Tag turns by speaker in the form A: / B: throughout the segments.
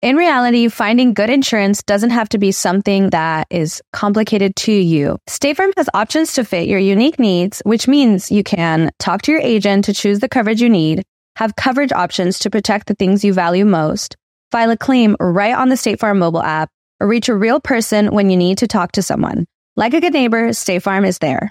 A: In reality, finding good insurance doesn't have to be something that is complicated to you. State Farm has options to fit your unique needs, which means you can talk to your agent to choose the coverage you need, have coverage options to protect the things you value most, file a claim right on the State Farm mobile app, or reach a real person when you need to talk to someone. Like a good neighbor, State Farm is there.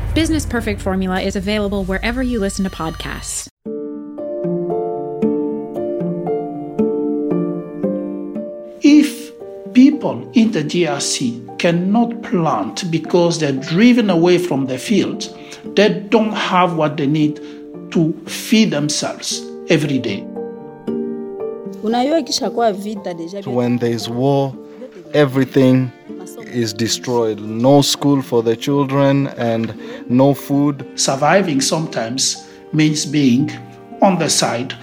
B: Business Perfect Formula is available wherever you listen to podcasts.
C: If people in the DRC cannot plant because they're driven away from the fields, they don't have what they need to feed themselves every day.
D: When there's war, everything is destroyed. No school for the children and no food.
C: Surviving sometimes means being on the side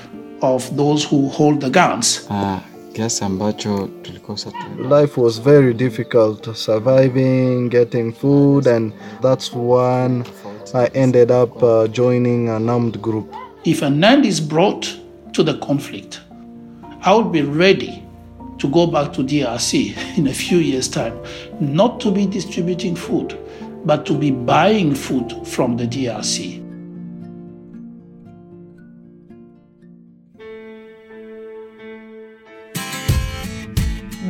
C: of those who hold the guns.
E: Ah, kiasi ambacho tulikosa tu.
D: Life was very difficult, surviving, getting food, and that's when I ended up uh, joining an armed group.
C: If an end is brought to the conflict, I would be ready to go back to DRC in a few years' time, not to be distributing food, but to be buying food from the DRC.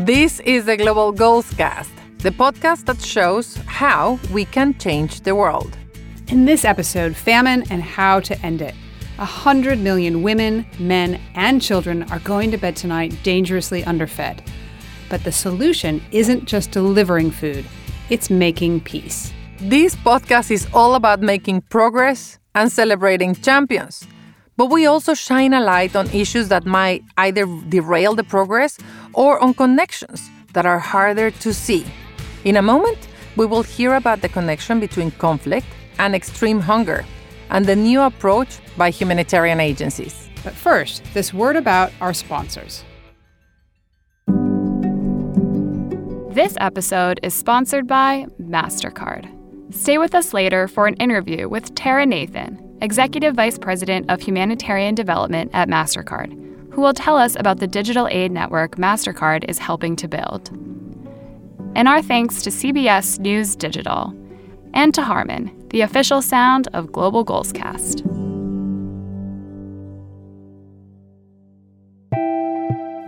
F: This is the Global Goals Cast, the podcast that shows how we can change the world.
G: In this episode, famine and how to end it. 100 million women, men, and children are going to bed tonight dangerously underfed. But the solution isn't just delivering food, it's making peace.
F: This podcast is all about making progress and celebrating champions. But we also shine a light on issues that might either derail the progress or on connections that are harder to see. In a moment, we will hear about the connection between conflict and extreme hunger and the new approach by humanitarian agencies.
G: But first, this word about our sponsors.
H: This episode is sponsored by MasterCard. Stay with us later for an interview with Tara Nathan, Executive Vice President of Humanitarian Development at MasterCard, who will tell us about the digital aid network MasterCard is helping to build. And our thanks to CBS News Digital and to Harman, the official sound of Global Goals Cast.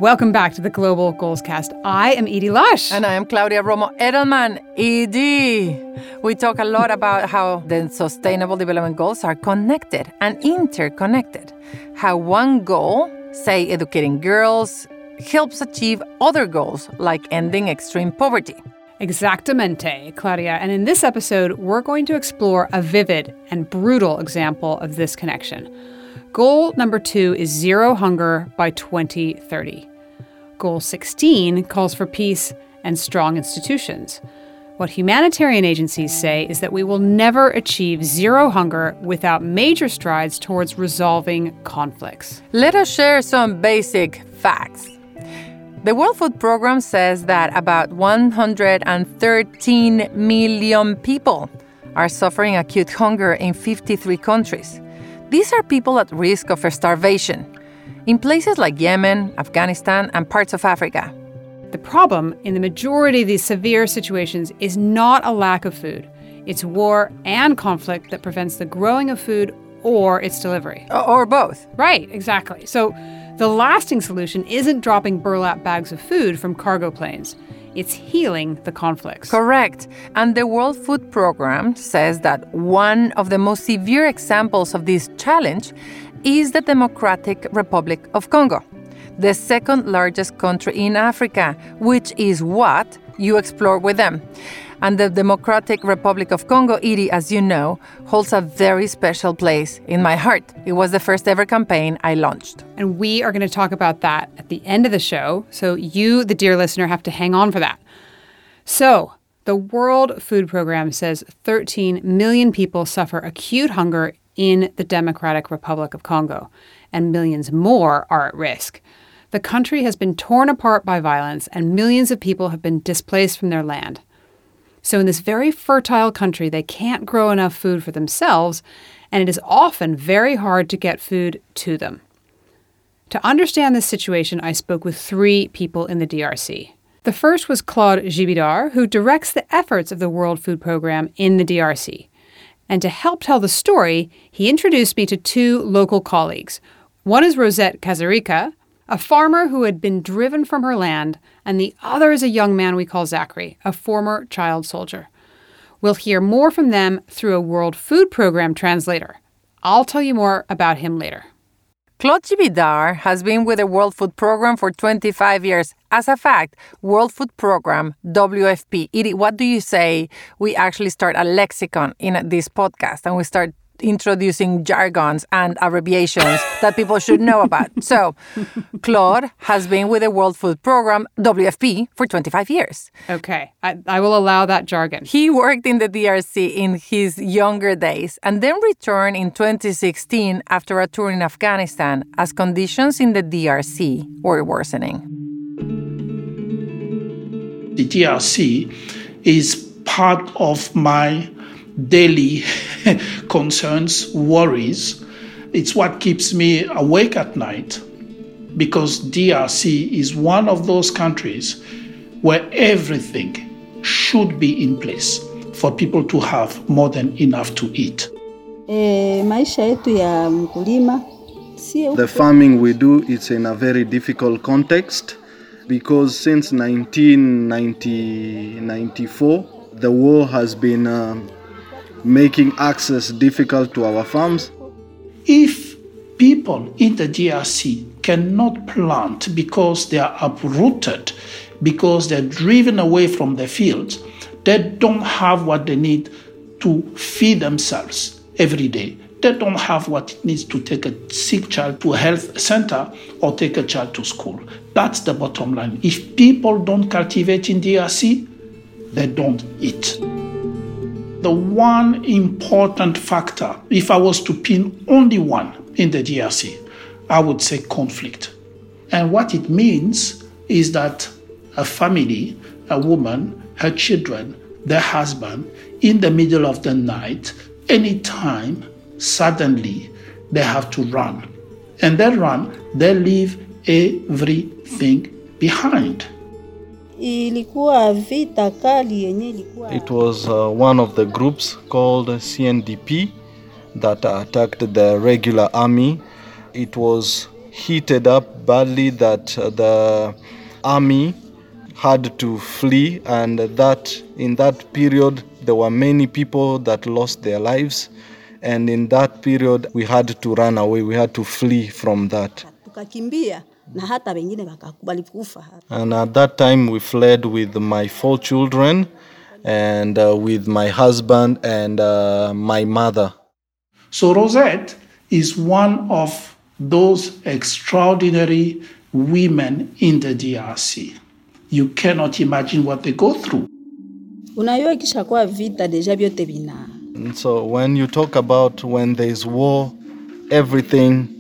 G: Welcome back to the Global Goals Cast. I am Edie Lush.
F: And I am Claudia Romo Edelman. ED. We talk a lot about how the Sustainable Development Goals are connected and interconnected. How one goal, say educating girls, helps achieve other goals like ending extreme poverty.
G: Exactamente, Claudia. And in this episode, we're going to explore a vivid and brutal example of this connection. Goal number two is zero hunger by 2030. Goal 16 calls for peace and strong institutions. What humanitarian agencies say is that we will never achieve zero hunger without major strides towards resolving conflicts.
F: Let us share some basic facts. The World Food Program says that about 113 million people are suffering acute hunger in 53 countries. These are people at risk of starvation in places like Yemen, Afghanistan, and parts of Africa.
G: The problem in the majority of these severe situations is not a lack of food. It's war and conflict that prevents the growing of food or its delivery.
F: Or both.
G: Right, exactly. So the lasting solution isn't dropping burlap bags of food from cargo planes. it's healing the conflicts.
F: Correct. And the World Food Program says that one of the most severe examples of this challenge is the Democratic Republic of Congo, the second largest country in Africa, which is what you explore with them. And the Democratic Republic of Congo, Edie, as you know, holds a very special place in my heart. It was the first ever campaign I launched.
G: And we are going to talk about that at the end of the show. So you, the dear listener, have to hang on for that. So, the World Food Program says 13 million people suffer acute hunger in the Democratic Republic of Congo, and millions more are at risk. The country has been torn apart by violence, and millions of people have been displaced from their land. So, in this very fertile country, they can't grow enough food for themselves, and it is often very hard to get food to them. To understand this situation, I spoke with three people in the DRC. The first was Claude Jibidar, who directs the efforts of the World Food Program in the DRC. And to help tell the story, he introduced me to two local colleagues. One is Rosette Kasereka, a farmer who had been driven from her land, and the other is a young man we call Zachary, a former child soldier. We'll hear more from them through a World Food Program translator. I'll tell you more about him later.
F: Claude Jibidar has been with the World Food Program for 25 years. As a fact, World Food Program, WFP, Edie, what do you say we actually start a lexicon in this podcast and we start introducing jargons and abbreviations that people should know about. So, Claude has been with the World Food Program, WFP, for 25 years.
G: Okay, I, I, will allow that jargon.
F: He worked in the DRC in his younger days and then returned in 2016 after a tour in Afghanistan as conditions in the DRC were worsening.
C: The DRC is part of my daily concerns, worries. It's what keeps me awake at night because DRC is one of those countries where everything should be in place for people to have more than enough to eat.
D: The farming we do is in a very difficult context because since 1994 the war has been uh, making access difficult to our farms.
C: If people in the DRC cannot plant because they are uprooted, because they're driven away from the fields, they don't have what they need to feed themselves every day. They don't have what it needs to take a sick child to a health center or take a child to school. That's the bottom line. If people don't cultivate in DRC, they don't eat. The one important factor, if I was to pin only one in the DRC, I would say conflict. And what it means is that a family, a woman, her children, their husband, in the middle of the night, anytime, suddenly, they have to run. And they run, they leave everything behind.
D: It was uh, one of the groups called CNDP that attacked the regular army. It was heated up badly that uh, the army had to flee and that in that period there were many people that lost their lives. And in that period we had to run away. We had to flee from that na hata wengine walikufa. And at that time we fled with my four children and uh, with my husband and uh, my mother.
C: So Rosette is one of those extraordinary women in the DRC. You cannot imagine what they go through.
D: So when you talk about when there is war, everything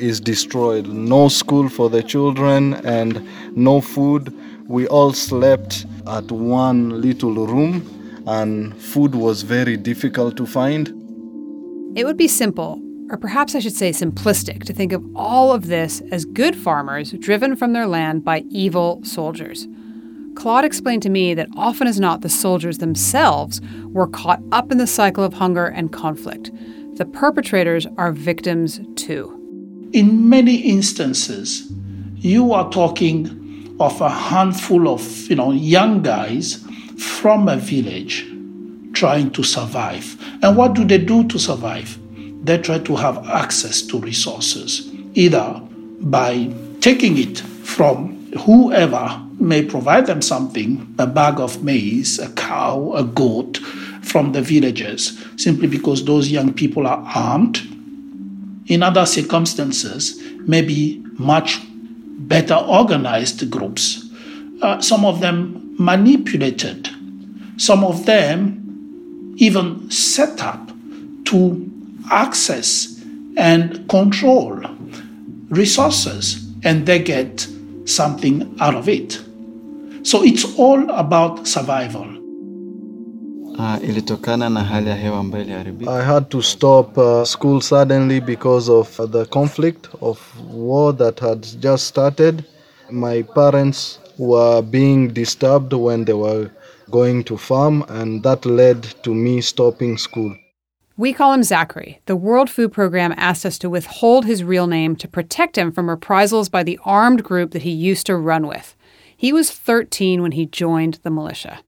D: is destroyed. No school for the children and no food. We all slept at one little room, and food was very difficult to find.
G: It would be simple, or perhaps I should say simplistic, to think of all of this as good farmers driven from their land by evil soldiers. Claude explained to me that often as not, the soldiers themselves were caught up in the cycle of hunger and conflict. The perpetrators are victims too
C: in many instances, you are talking of a handful of you know young guys from a village trying to survive. And what do they do to survive? They try to have access to resources, either by taking it from whoever may provide them something a bag of maize, a cow, a goat from the villagers, simply because those young people are armed. In other circumstances, maybe much better organized groups. Uh, some of them manipulated, some of them even set up to access and control resources, and they get something out of it. So it's all about survival.
E: Uh, ilitokana na hali ya hewa ambayo iliharibika.
D: I had to stop uh, school suddenly because of the conflict of war that had just started. My parents were being disturbed when they were going to farm, and that led to me stopping school.
G: We call him Zachary. The World Food Program asked us to withhold his real name to protect him from reprisals by the armed group that he used to run with. He was 13 when he joined the militia.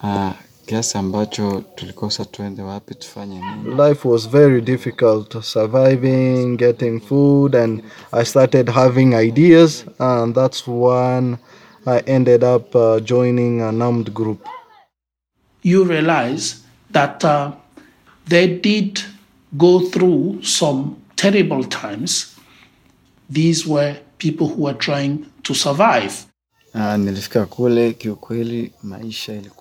E: Uh, kiasi ambacho tulikosa tuende wapi tufanye nini.
D: Life was very difficult, surviving, getting food, and I started having ideas, and that's when I ended up uh, joining an armed group.
C: You realize that uh, they did go through some terrible times. These were people who were trying to survive.
E: Ilikuwa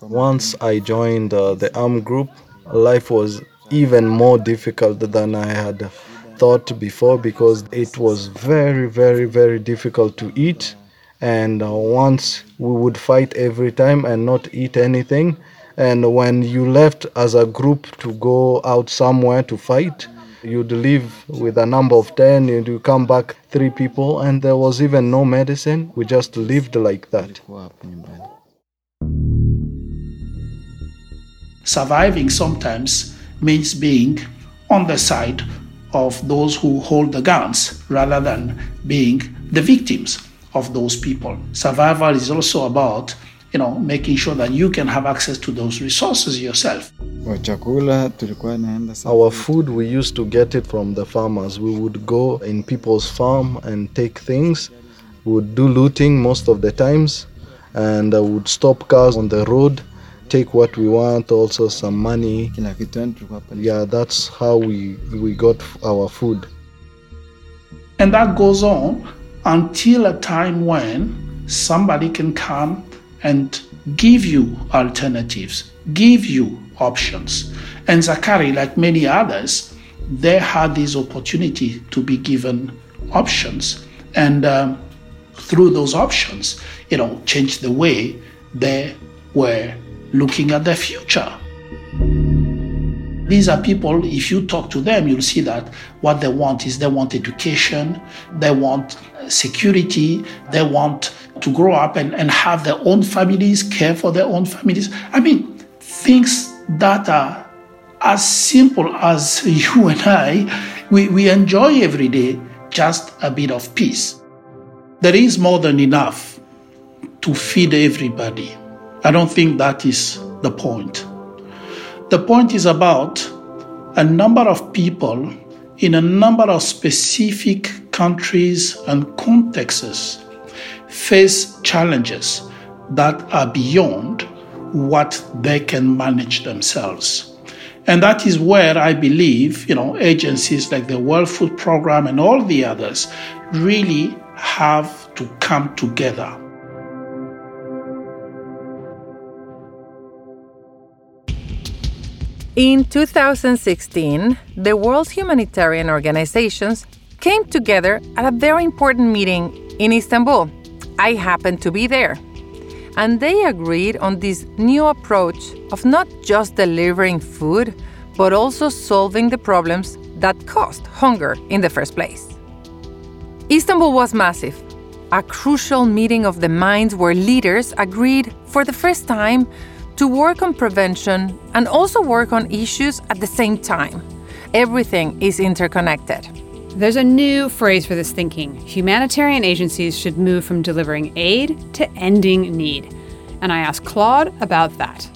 D: Once I joined uh, the armed group, life was even more difficult than I had thought before because it was very, very, very difficult to eat. And uh, once we would fight every time and not eat anything. And when you left as a group to go out somewhere to fight, you'd leave with a number of 10, and you come back three people, and there was even no medicine. We just lived like that.
C: Surviving sometimes means being on the side of those who hold the guns rather than being the victims of those people. Survival is also about, you know, making sure that you can have access to those resources yourself.
E: Kwa chakula tulikuwa naenda sa-
D: Our food, we used to get it from the farmers. We would go in people's farm and take things. We would do looting most of the times and uh, would stop cars on the road, take what we want, also some money.
E: kila kitu yani tulikuwa pale.
D: Yeah, that's how we, we got our food.
C: And that goes on until a time when somebody can come and give you alternatives, give you options. And Zachary, like many others, they had this opportunity to be given options. And um, through those options, you know, change the way they were looking at their future. These are people, if you talk to them, you'll see that what they want is they want education, they want security, they want to grow up and, and have their own families, care for their own families. I mean, things that are as simple as you and I, we, we enjoy every day just a bit of peace. There is more than enough to feed everybody. I don't think that is the point. The point is about a number of people in a number of specific countries and contexts face challenges that are beyond what they can manage themselves. And that is where I believe, you know, agencies like the World Food Program and all the others really have to come together.
F: In 2016, the world's humanitarian organizations came together at a very important meeting in Istanbul. I happened to be there. And they agreed on this new approach of not just delivering food, but also solving the problems that caused hunger in the first place. Istanbul was massive, a crucial meeting of the minds where leaders agreed for the first time to work on prevention and also work on issues at the same time. Everything is interconnected.
G: There's a new phrase for this thinking. Humanitarian agencies should move from delivering aid to ending need. And I asked Claude about that.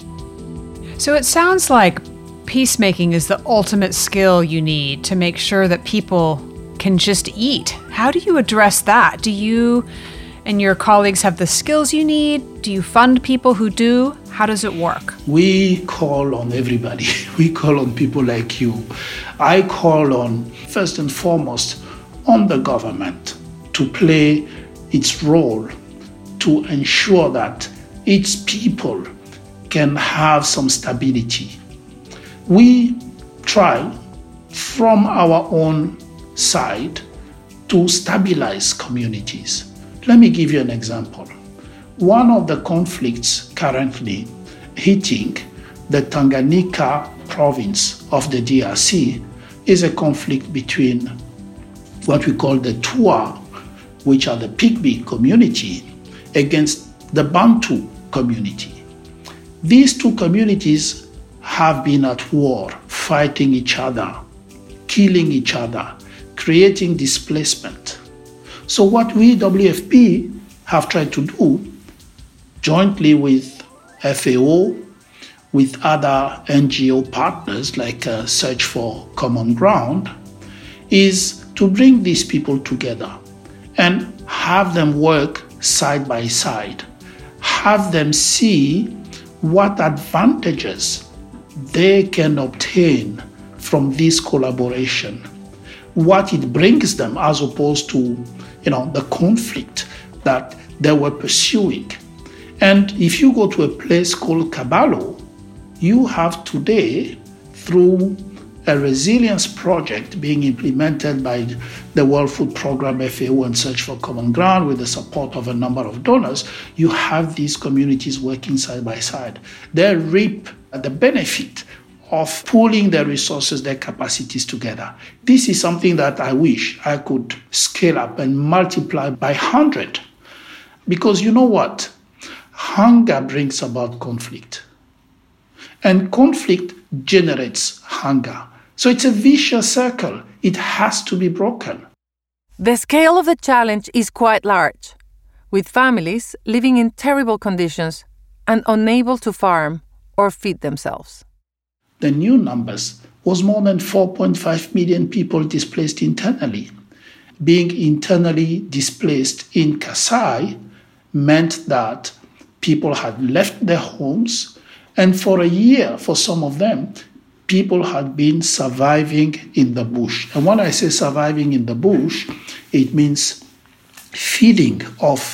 G: So it sounds like peacemaking is the ultimate skill you need to make sure that people can just eat. How do you address that? Do you and your colleagues have the skills you need? Do you fund people who do? How does it work?
C: We call on everybody. We call on people like you. I call on, first and foremost, on the government to play its role to ensure that its people can have some stability. We try from our own side to stabilize communities. Let me give you an example. One of the conflicts currently hitting the Tanganyika province of the DRC is a conflict between what we call the Twa, which are the Pygmy community, against the Bantu community. These two communities have been at war, fighting each other, killing each other, creating displacement. So, what we, WFP, have tried to do, jointly with FAO, with other NGO partners like uh, Search for Common Ground, is to bring these people together and have them work side by side, have them see what advantages they can obtain from this collaboration, what it brings them as opposed to you know the conflict that they were pursuing. And if you go to a place called Kabalo, you have today, through a resilience project being implemented by the World Food Program, FAO, and Search for Common Ground with the support of a number of donors, you have these communities working side by side. They reap the benefit of pooling their resources, their capacities together. This is something that I wish I could scale up and multiply by 100. Because you know what? Hunger brings about conflict. And conflict generates hunger. So it's a vicious circle. It has to be broken.
F: The scale of the challenge is quite large, with families living in terrible conditions and unable to farm or feed themselves.
C: The new numbers was more than 4.5 million people displaced internally. Being internally displaced in Kasai meant that people had left their homes, and for a year, for some of them, people had been surviving in the bush. And when I say surviving in the bush, it means feeding off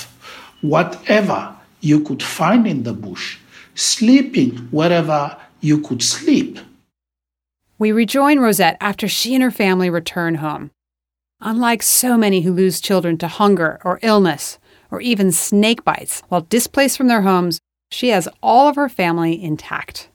C: whatever you could find in the bush, sleeping wherever you could sleep.
G: We rejoin Rosette after she and her family return home. Unlike so many who lose children to hunger or illness, or even snake bites while displaced from their homes, she has all of her family intact.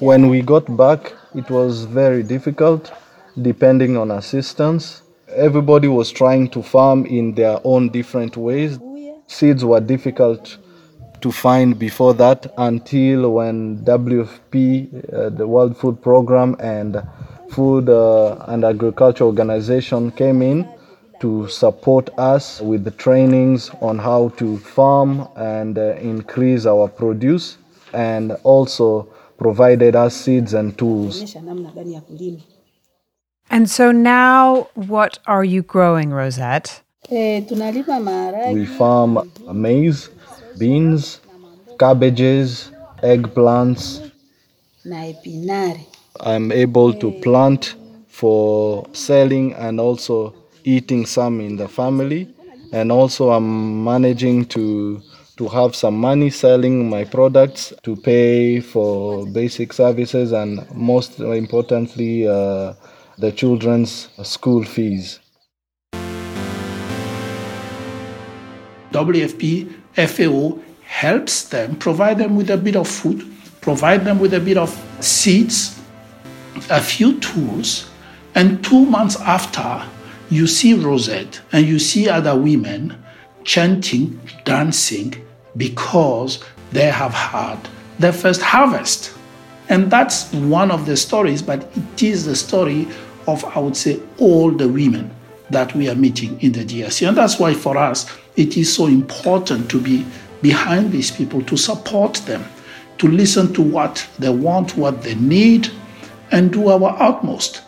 D: When we got back, it was very difficult, depending on assistance. Everybody was trying to farm in their own different ways. Seeds were difficult to find before that until when WFP, uh, the World Food Program, and Food uh, and Agriculture Organization came in to support us with the trainings on how to farm and uh, increase our produce, and also provided us seeds and tools.
G: And so now, what are you growing, Rosette?
D: We farm maize, beans, cabbages, eggplants. I'm able to plant for selling and also eating some in the family. And also, I'm managing to to have some money selling my products to pay for basic services and most importantly, uh, the children's school fees.
C: WFP, FAO helps them, provide them with a bit of food, provide them with a bit of seeds, a few tools, and two months after, you see Rosette and you see other women chanting, dancing, because they have had their first harvest. And that's one of the stories, but it is the story of, I would say, all the women that we are meeting in the DRC. And that's why for us, it is so important to be behind these people, to support them, to listen to what they want, what they need, and do our utmost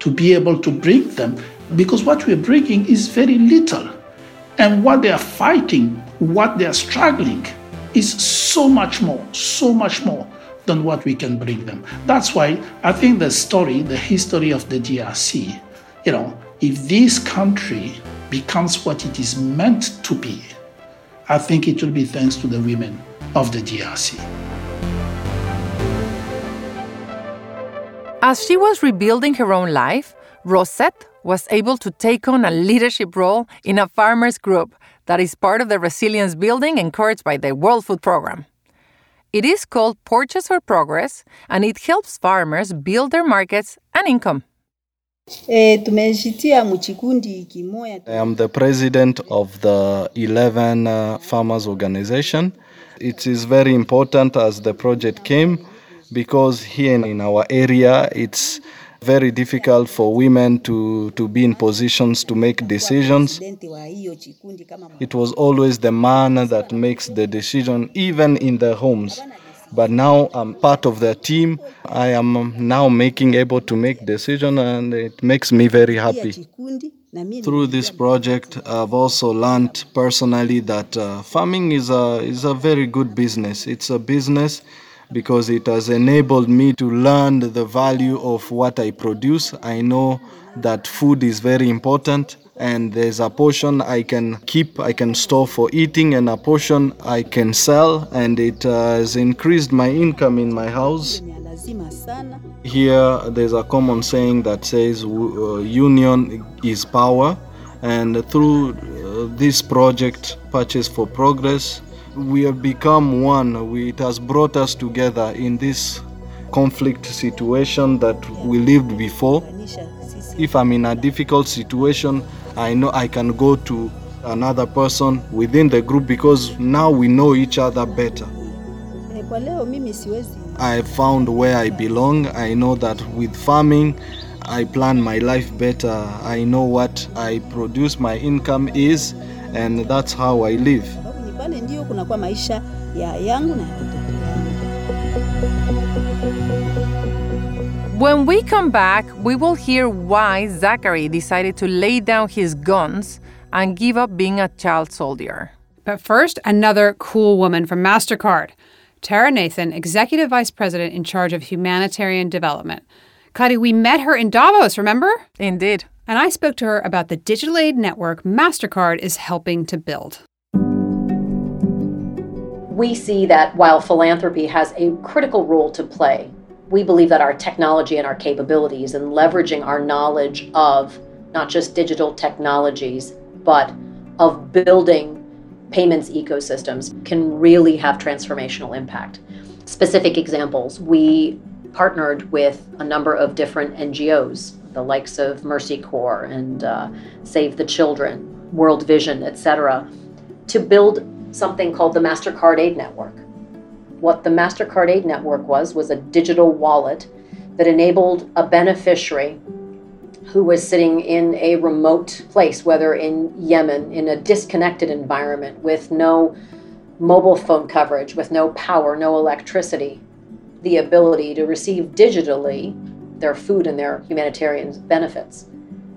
C: to be able to bring them. Because what we're bringing is very little. And what they are fighting, what they are struggling, is so much more, so much more than what we can bring them. That's why I think the story, the history of the DRC, you know, if this country becomes what it is meant to be, I think it will be thanks to the women of the DRC.
F: As she was rebuilding her own life, Rosette was able to take on a leadership role in a farmers group that is part of the resilience building encouraged by the World Food Program. It is called Purchase for Progress, and it helps farmers build their markets and income.
D: I am the president of the 11 uh, farmers organization. It is very important as the project came because here in our area it's very difficult for women to, to be in positions to make decisions. It was always the man that makes the decision, even in their homes. But now I'm part of the team. I am now making able to make decision, and it makes me very happy. Through this project, I've also learned personally that uh, farming is a is a very good business. It's a business because it has enabled me to learn the value of what I produce. I know that food is very important and there's a portion I can keep, I can store for eating, and a portion I can sell, and it has increased my income in my house. Here, there's a common saying that says uh, union is power, and through uh, this project, Purchase for Progress, we have become one. We, it has brought us together in this conflict situation that we lived before. If I'm in a difficult situation, I know I can go to another person within the group because now we know each other better. I found where I belong. I know that with farming, I plan my life better. I know what I produce, my income is, and that's how I live.
I: Pale ndio kunakuwa maisha ya yangu na watoto yangu.
F: When we come back, we will hear why Zachary decided to lay down his guns and give up being a child soldier.
G: But first, another cool woman from MasterCard. Tara Nathan, Executive Vice President in charge of humanitarian development. Kadi, we met her in Davos, remember?
F: Indeed.
G: And I spoke to her about the digital aid network MasterCard is helping to build
J: we see that while philanthropy has a critical role to play, we believe that our technology and our capabilities and leveraging our knowledge of not just digital technologies, but of building payments ecosystems can really have transformational impact. Specific examples we partnered with a number of different NGOs, the likes of Mercy Corps and uh, Save the Children, World Vision, etc., to build something called the MasterCard Aid Network. What the MasterCard Aid Network was, was a digital wallet that enabled a beneficiary who was sitting in a remote place, whether in Yemen, in a disconnected environment with no mobile phone coverage, with no power, no electricity, the ability to receive digitally their food and their humanitarian benefits.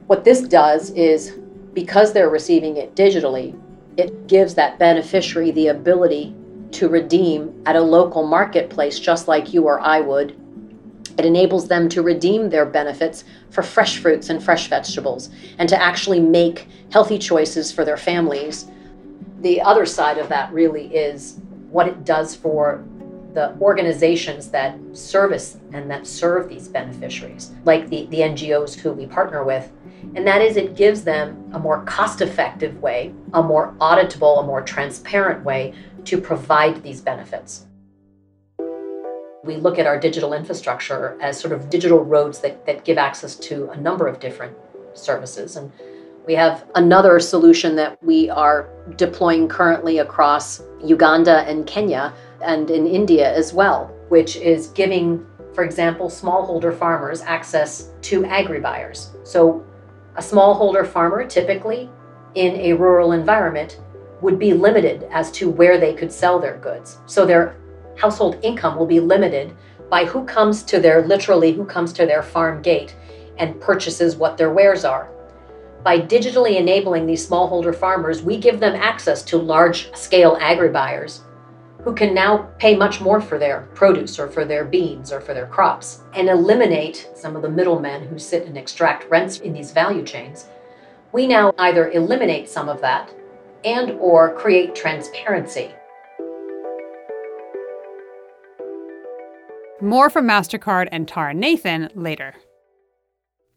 J: What this does is because they're receiving it digitally, it gives that beneficiary the ability to redeem at a local marketplace, just like you or I would. It enables them to redeem their benefits for fresh fruits and fresh vegetables and to actually make healthy choices for their families. The other side of that really is what it does for the organizations that service and that serve these beneficiaries, like the, the NGOs who we partner with and that is it gives them a more cost effective way, a more auditable, a more transparent way to provide these benefits. We look at our digital infrastructure as sort of digital roads that, that give access to a number of different services. And we have another solution that we are deploying currently across Uganda and Kenya and in India as well, which is giving for example, smallholder farmers access to agri-buyers. So a smallholder farmer typically in a rural environment would be limited as to where they could sell their goods. So their household income will be limited by who comes to their literally who comes to their farm gate and purchases what their wares are. By digitally enabling these smallholder farmers, we give them access to large scale agri buyers who can now pay much more for their produce or for their beans or for their crops and eliminate some of the middlemen who sit and extract rents in these value chains. We now either eliminate some of that and or create transparency.
G: More from MasterCard and Tara Nathan later.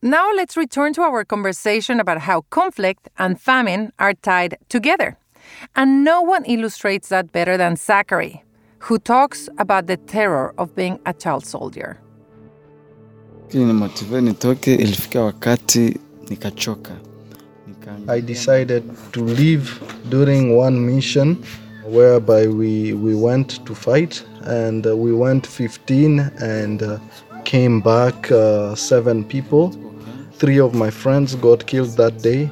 F: Now let's return to our conversation about how conflict and famine are tied together. And no one illustrates that better than Zachary, who talks about the terror of being a child soldier.
D: I decided to leave during one mission whereby we, we went to fight and uh, we went 15 and uh, came back uh, seven people Three of my friends got killed that day,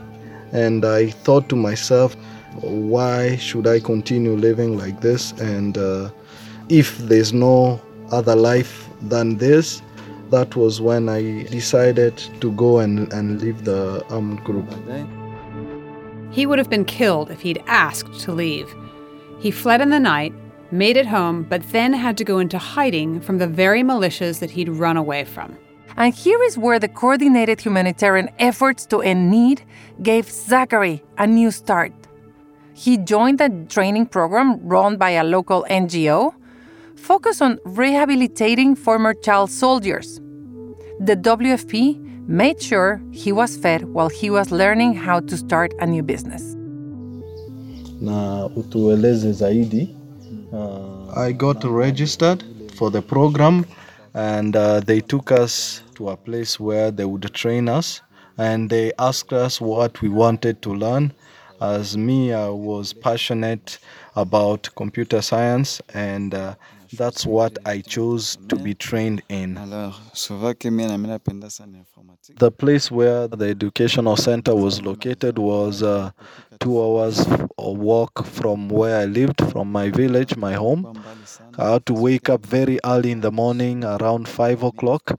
D: and I thought to myself, why should I continue living like this? And uh, if there's no other life than this, that was when I decided to go and, and leave the armed group.
G: He would have been killed if he'd asked to leave. He fled in the night, made it home, but then had to go into hiding from the very militias that he'd run away from.
F: And here is where the coordinated humanitarian efforts to end need gave Zachary a new start. He joined a training program run by a local NGO focused on rehabilitating former child soldiers. The WFP made sure he was fed while he was learning how to start a new business.
D: Na utueleze zaidi. Uh, I got registered for the program and uh, they took us to a place where they would train us and they asked us what we wanted to learn as me i was passionate about computer science and uh, that's what I chose to be trained in. The place where the educational center was located was uh, two hours walk from where I lived, from my village, my home. I had to wake up very early in the morning, around five o'clock,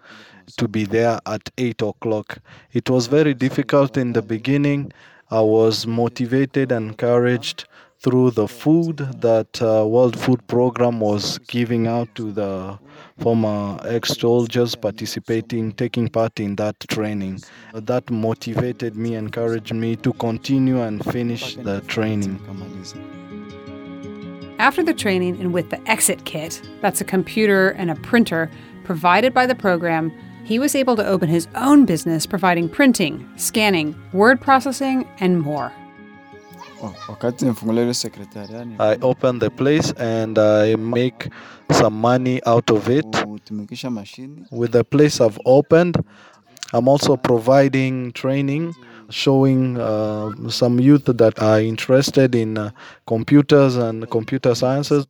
D: to be there at eight o'clock. It was very difficult in the beginning. I was motivated and encouraged through the food that uh, World Food Program was giving out to the former ex-soldiers participating, taking part in that training. That motivated me, encouraged me to continue and finish the training.
G: After the training and with the exit kit, that's a computer and a printer provided by the program, he was able to open his own business providing printing, scanning, word processing, and more.
D: I open the place and I make some money out of it. With the place I've opened, I'm also providing training, showing uh, some youth that are interested in uh, computers and computer sciences.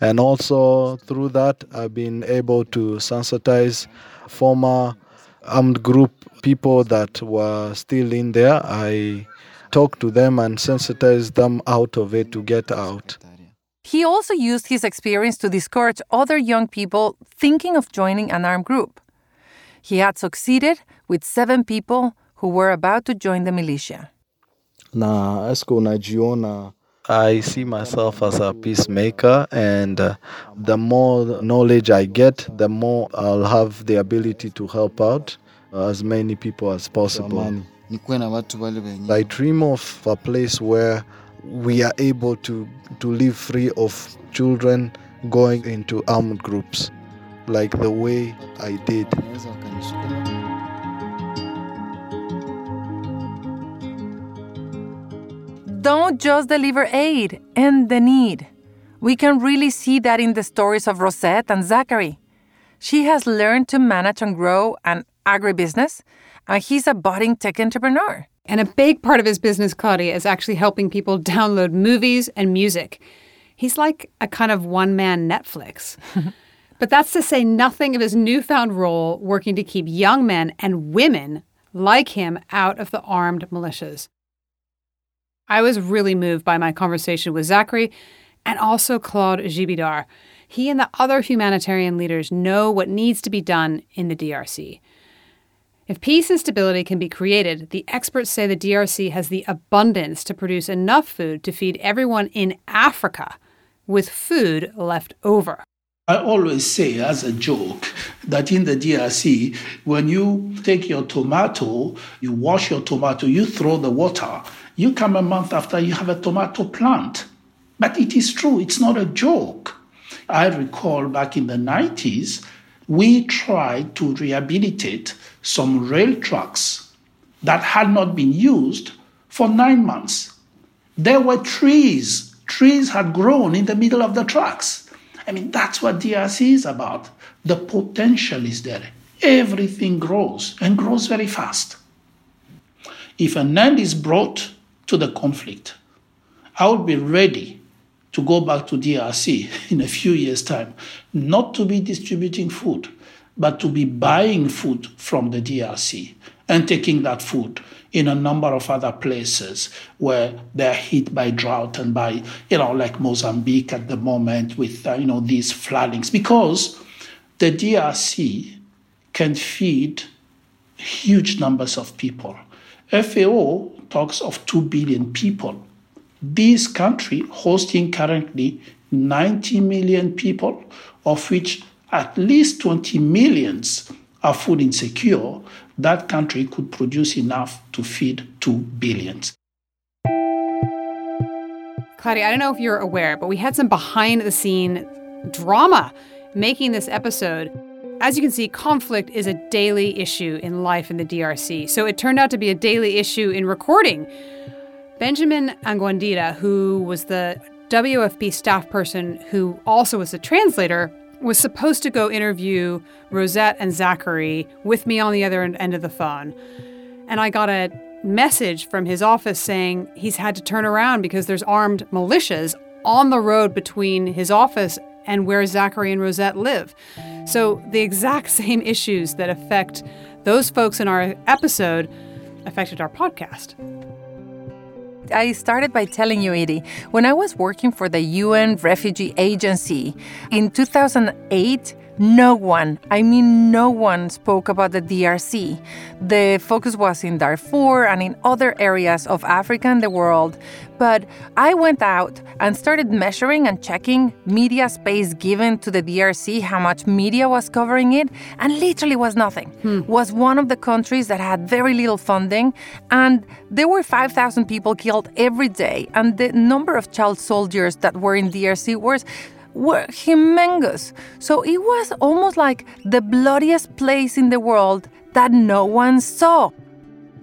D: And also through that, I've been able to sensitize former armed group people that were still in there. I talked to them and sensitized them out of it to get out.
F: He also used his experience to discourage other young people thinking of joining an armed group. He had succeeded with seven people who were about to join the militia.
D: Na esko najiona I see myself as a peacemaker, and uh, the more knowledge I get, the more I'll have the ability to help out as many people as possible. I dream of a place where we are able to, to live free of children going into armed groups, like the way I did.
F: Don't just deliver aid, end the need. We can really see that in the stories of Rosette and Zachary. She has learned to manage and grow an agribusiness and he's a budding tech entrepreneur.
G: And a big part of his business, Claudia, is actually helping people download movies and music. He's like a kind of one man Netflix. But that's to say nothing of his newfound role working to keep young men and women like him out of the armed militias. I was really moved by my conversation with Zachary and also Claude Jibidar. He and the other humanitarian leaders know what needs to be done in the DRC. If peace and stability can be created, the experts say the DRC has the abundance to produce enough food to feed everyone in Africa with food left over.
C: I always say, as a joke, that in the DRC, when you take your tomato, you wash your tomato, you throw the water, you come a month after you have a tomato plant. But it is true, it's not a joke. I recall back in the 90s, we tried to rehabilitate some rail tracks that had not been used for nine months. There were trees, trees had grown in the middle of the tracks I mean, that's what DRC is about. The potential is there. Everything grows and grows very fast. If an end is brought to the conflict, I will be ready to go back to DRC in a few years' time, not to be distributing food, but to be buying food from the DRC and taking that food in a number of other places where they're hit by drought and by, you know, like Mozambique at the moment with, uh, you know, these floodings. Because the DRC can feed huge numbers of people. FAO talks of 2 billion people. This country hosting currently 90 million people, of which at least 20 millions are food insecure, that country could produce enough to feed 2 billions.
G: Claudia, I don't know if you're aware, but we had some behind the scene drama making this episode. As you can see, conflict is a daily issue in life in the DRC. So it turned out to be a daily issue in recording. Benjamin Angwandira, who was the WFP staff person who also was a translator, was supposed to go interview Rosette and Zachary with me on the other end of the phone. And I got a message from his office saying he's had to turn around because there's armed militias on the road between his office and where Zachary and Rosette live. So the exact same issues that affect those folks in our episode affected our podcast.
F: I started by telling you, Edie, when I was working for the UN Refugee Agency in 2008, no one, I mean, no one spoke about the DRC. The focus was in Darfur and in other areas of Africa and the world. But I went out and started measuring and checking media space given to the DRC, how much media was covering it, and literally was nothing. Hmm. Was one of the countries that had very little funding, and there were 5,000 people killed every day, and the number of child soldiers that were in DRC was were humongous. So it was almost like the bloodiest place in the world that no one saw.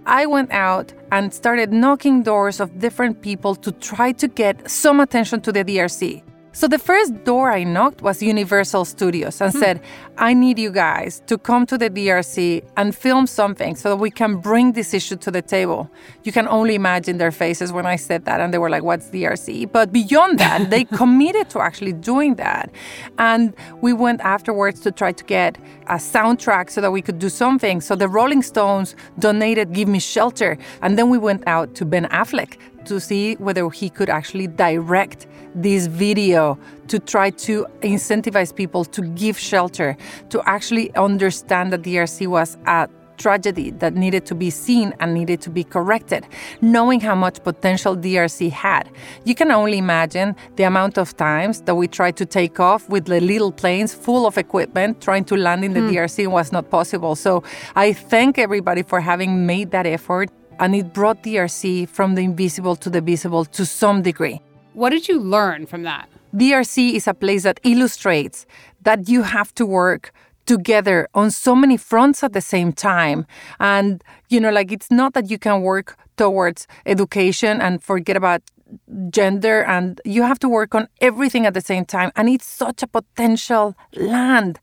F: I went out and started knocking doors of different people to try to get some attention to the DRC. So the first door I knocked was Universal Studios and hmm. said, I need you guys to come to the DRC and film something so that we can bring this issue to the table. You can only imagine their faces when I said that, and they were like, What's DRC? But beyond that, they committed to actually doing that. And we went afterwards to try to get a soundtrack so that we could do something. So the Rolling Stones donated Give Me Shelter. And then we went out to Ben Affleck to see whether he could actually direct this video to try to incentivize people to give shelter, to actually understand that DRC was a tragedy that needed to be seen and needed to be corrected, knowing how much potential DRC had. You can only imagine the amount of times that we tried to take off with the little planes full of equipment trying to land in the mm. DRC was not possible. So I thank everybody for having made that effort and it brought DRC from the invisible to the visible to some degree.
G: What did you learn from that?
F: DRC is a place that illustrates that you have to work together on so many fronts at the same time. And, you know, like it's not that you can work towards education and forget about gender, and you have to work on everything at the same time. And it's such a potential land.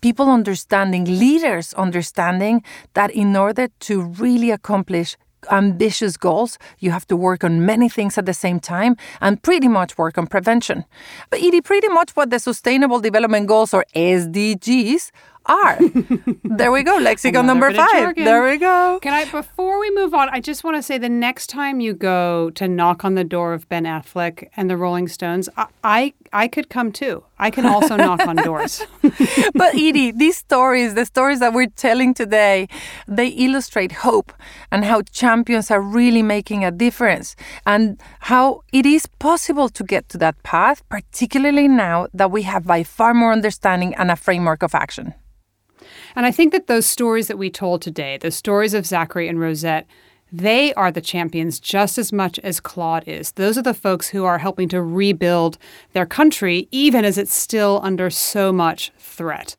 F: People understanding, leaders understanding that in order to really accomplish ambitious goals, you have to work on many things at the same time and pretty much work on prevention. But it is pretty much what the Sustainable Development Goals or SDGs are. there we go. Lexicon number five. There we go.
G: Can I, before we move on, I just want to say the next time you go to knock on the door of Ben Affleck and the Rolling Stones, I, I, I could come too. I can also knock on doors.
F: but Edie, these stories, the stories that we're telling today, they illustrate hope and how champions are really making a difference and how it is possible to get to that path, particularly now that we have by far more understanding and a framework of action.
G: And I think that those stories that we told today, the stories of Zachary and Rosette, they are the champions just as much as Claude is. Those are the folks who are helping to rebuild their country, even as it's still under so much threat.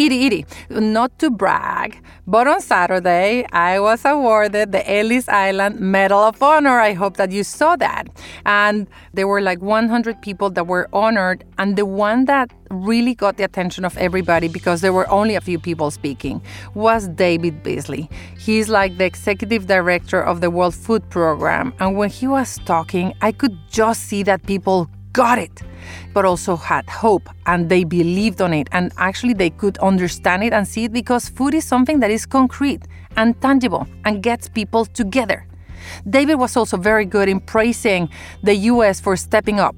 F: Edie, Edie, not to brag, but on Saturday I was awarded the Ellis Island Medal of Honor. I hope that you saw that. And there were like 100 people that were honored, and the one that really got the attention of everybody because there were only a few people speaking was David Beasley. He's like the executive director of the World Food Program, and when he was talking, I could just see that people got it, but also had hope and they believed on it. And actually, they could understand it and see it because food is something that is concrete and tangible and gets people together. David was also very good in praising the US for stepping up.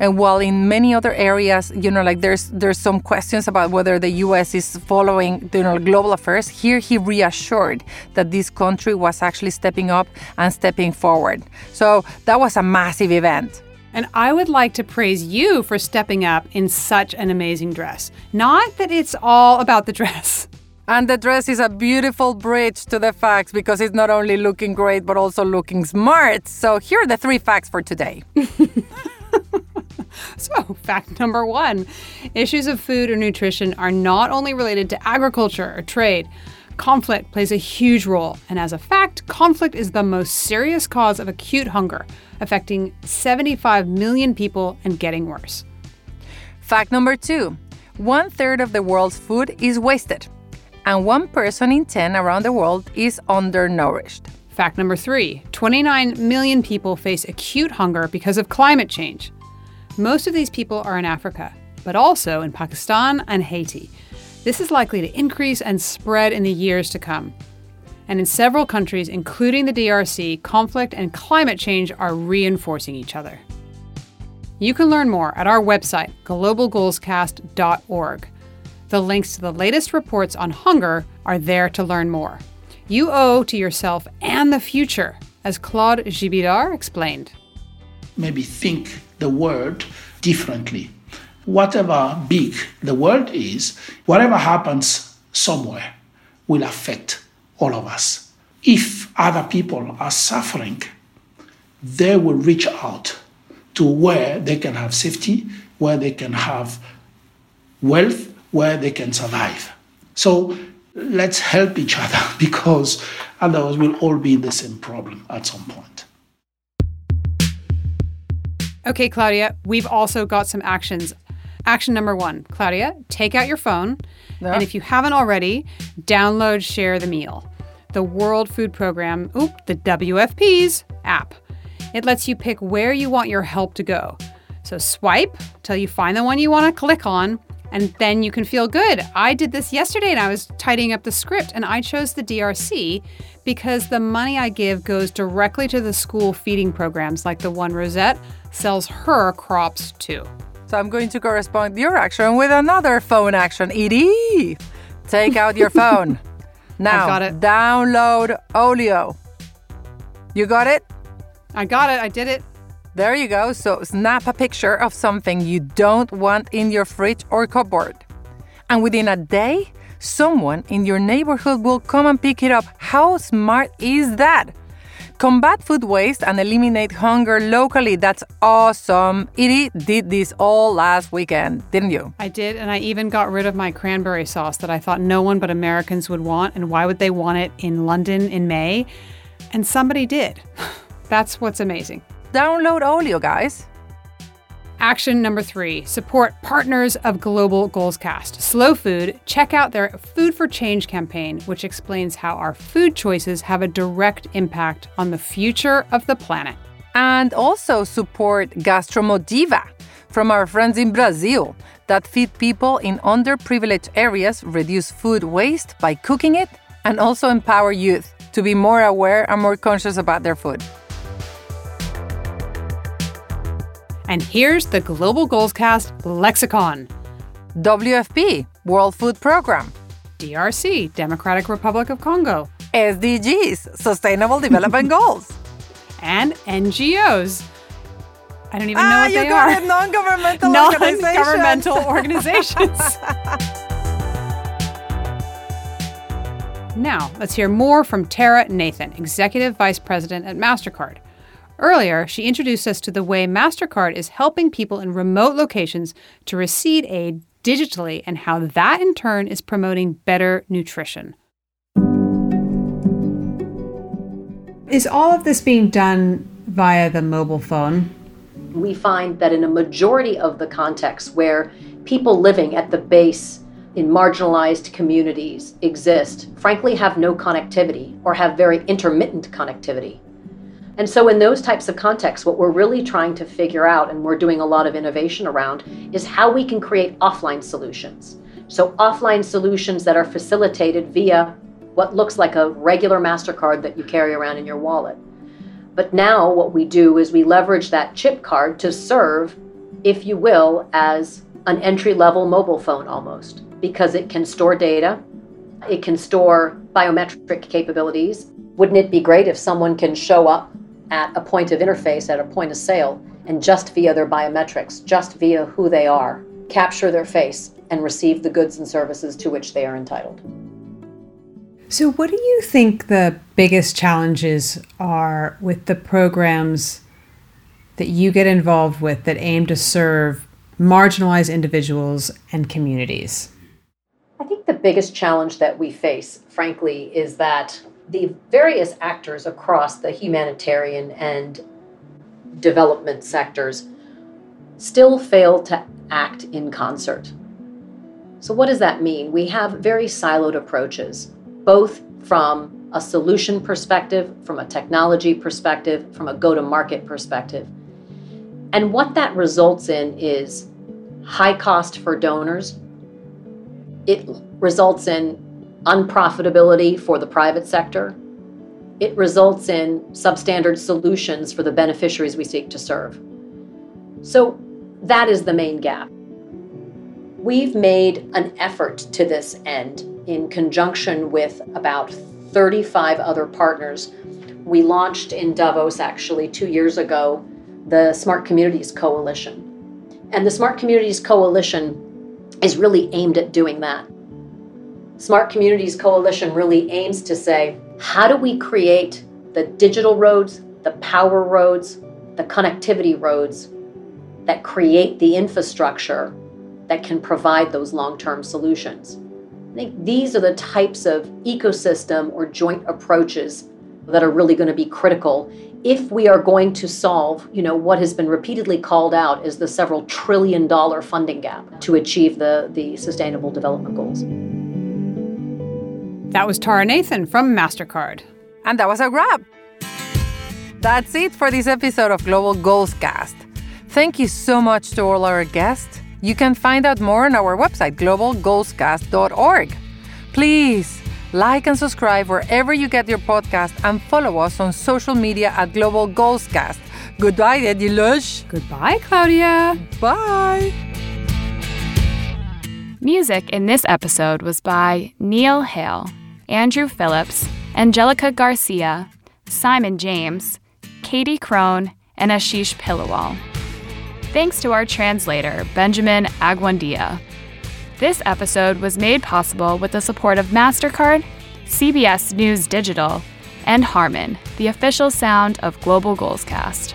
F: And while in many other areas, you know, like there's there's some questions about whether the US is following you know global affairs, here he reassured that this country was actually stepping up and stepping forward. So that was a massive event.
G: And I would like to praise you for stepping up in such an amazing dress. Not that it's all about the dress.
F: And the dress is a beautiful bridge to the facts because it's not only looking great, but also looking smart. So here are the three facts for today.
G: so, fact number one issues of food or nutrition are not only related to agriculture or trade. Conflict plays a huge role, and as a fact, conflict is the most serious cause of acute hunger, affecting 75 million people and getting worse.
F: Fact number two one third of the world's food is wasted, and one person in 10 around the world is undernourished.
G: Fact number three 29 million people face acute hunger because of climate change. Most of these people are in Africa, but also in Pakistan and Haiti. This is likely to increase and spread in the years to come. And in several countries, including the DRC, conflict and climate change are reinforcing each other. You can learn more at our website, globalgoalscast.org. The links to the latest reports on hunger are there to learn more. You owe to yourself and the future, as Claude Jibidar explained.
C: Maybe think the world differently whatever big the world is, whatever happens somewhere will affect all of us. If other people are suffering, they will reach out to where they can have safety, where they can have wealth, where they can survive. So let's help each other because otherwise we'll all be in the same problem at some point.
G: Okay, Claudia, we've also got some actions Action number one, Claudia, take out your phone. Yeah. And if you haven't already, download Share the Meal, the World Food Program, oop, the WFP's app. It lets you pick where you want your help to go. So swipe till you find the one you want to click on, and then you can feel good. I did this yesterday and I was tidying up the script, and I chose the DRC because the money I give goes directly to the school feeding programs like the one Rosette sells her crops to.
F: So I'm going to correspond your action with another phone action. Edie, take out your phone. Now, download Olio. You got it?
G: I got it. I did it.
F: There you go. So snap a picture of something you don't want in your fridge or cupboard. And within a day, someone in your neighborhood will come and pick it up. How smart is that? Combat food waste and eliminate hunger locally. That's awesome. Edie did this all last weekend, didn't you?
G: I did, and I even got rid of my cranberry sauce that I thought no one but Americans would want. And why would they want it in London in May? And somebody did. That's what's amazing.
F: Download Olio, guys.
G: Action number three support partners of Global Goalscast. Slow Food, check out their Food for Change campaign, which explains how our food choices have a direct impact on the future of the planet.
F: And also support Gastromotiva from our friends in Brazil that feed people in underprivileged areas, reduce food waste by cooking it, and also empower youth to be more aware and more conscious about their food.
G: And here's the Global Goalscast lexicon
F: WFP, World Food Program.
G: DRC, Democratic Republic of Congo.
F: SDGs, Sustainable Development Goals.
G: And NGOs. I don't even
F: ah,
G: know what they are.
F: Non-governmental
G: non-governmental organizations. now, let's hear more from Tara Nathan, Executive Vice President at MasterCard. Earlier, she introduced us to the way MasterCard is helping people in remote locations to receive aid digitally and how that in turn is promoting better nutrition. Is all of this being done via the mobile phone?
J: We find that in a majority of the contexts where people living at the base in marginalized communities exist, frankly, have no connectivity or have very intermittent connectivity. And so, in those types of contexts, what we're really trying to figure out, and we're doing a lot of innovation around, is how we can create offline solutions. So, offline solutions that are facilitated via what looks like a regular MasterCard that you carry around in your wallet. But now, what we do is we leverage that chip card to serve, if you will, as an entry level mobile phone almost, because it can store data, it can store biometric capabilities. Wouldn't it be great if someone can show up at a point of interface, at a point of sale, and just via their biometrics, just via who they are, capture their face and receive the goods and services to which they are entitled.
G: So, what do you think the biggest challenges are with the programs that you get involved with that aim to serve marginalized individuals and communities?
J: I think the biggest challenge that we face, frankly, is that the various actors across the humanitarian and development sectors still fail to act in concert. So, what does that mean? We have very siloed approaches, both from a solution perspective, from a technology perspective, from a go to market perspective. And what that results in is high cost for donors. It results in unprofitability for the private sector. It results in substandard solutions for the beneficiaries we seek to serve. So that is the main gap. We've made an effort to this end in conjunction with about 35 other partners. We launched in Davos actually two years ago the Smart Communities Coalition. And the Smart Communities Coalition is really aimed at doing that. Smart Communities Coalition really aims to say how do we create the digital roads, the power roads, the connectivity roads that create the infrastructure that can provide those long term solutions? I think these are the types of ecosystem or joint approaches that are really going to be critical if we are going to solve, you know, what has been repeatedly called out as the several trillion dollar funding gap to achieve the, the sustainable development goals.
G: That was Tara Nathan from MasterCard.
F: And that was a wrap. That's it for this episode of Global Goals Cast. Thank you so much to all our guests. You can find out more on our website, globalgoalscast.org. Please like and subscribe wherever you get your podcast and follow us on social media at Global Goalscast. Goodbye, Edie Lush.
G: Goodbye, Claudia.
F: Bye.
H: Music in this episode was by Neil Hale. Andrew Phillips, Angelica Garcia, Simon James, Katie Crone, and Ashish Pillawal. Thanks to our translator, Benjamin Agwandia. This episode was made possible with the support of MasterCard, CBS News Digital, and Harman, the official sound of Global Goalscast.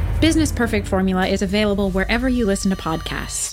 B: Business Perfect Formula is available wherever you listen to podcasts.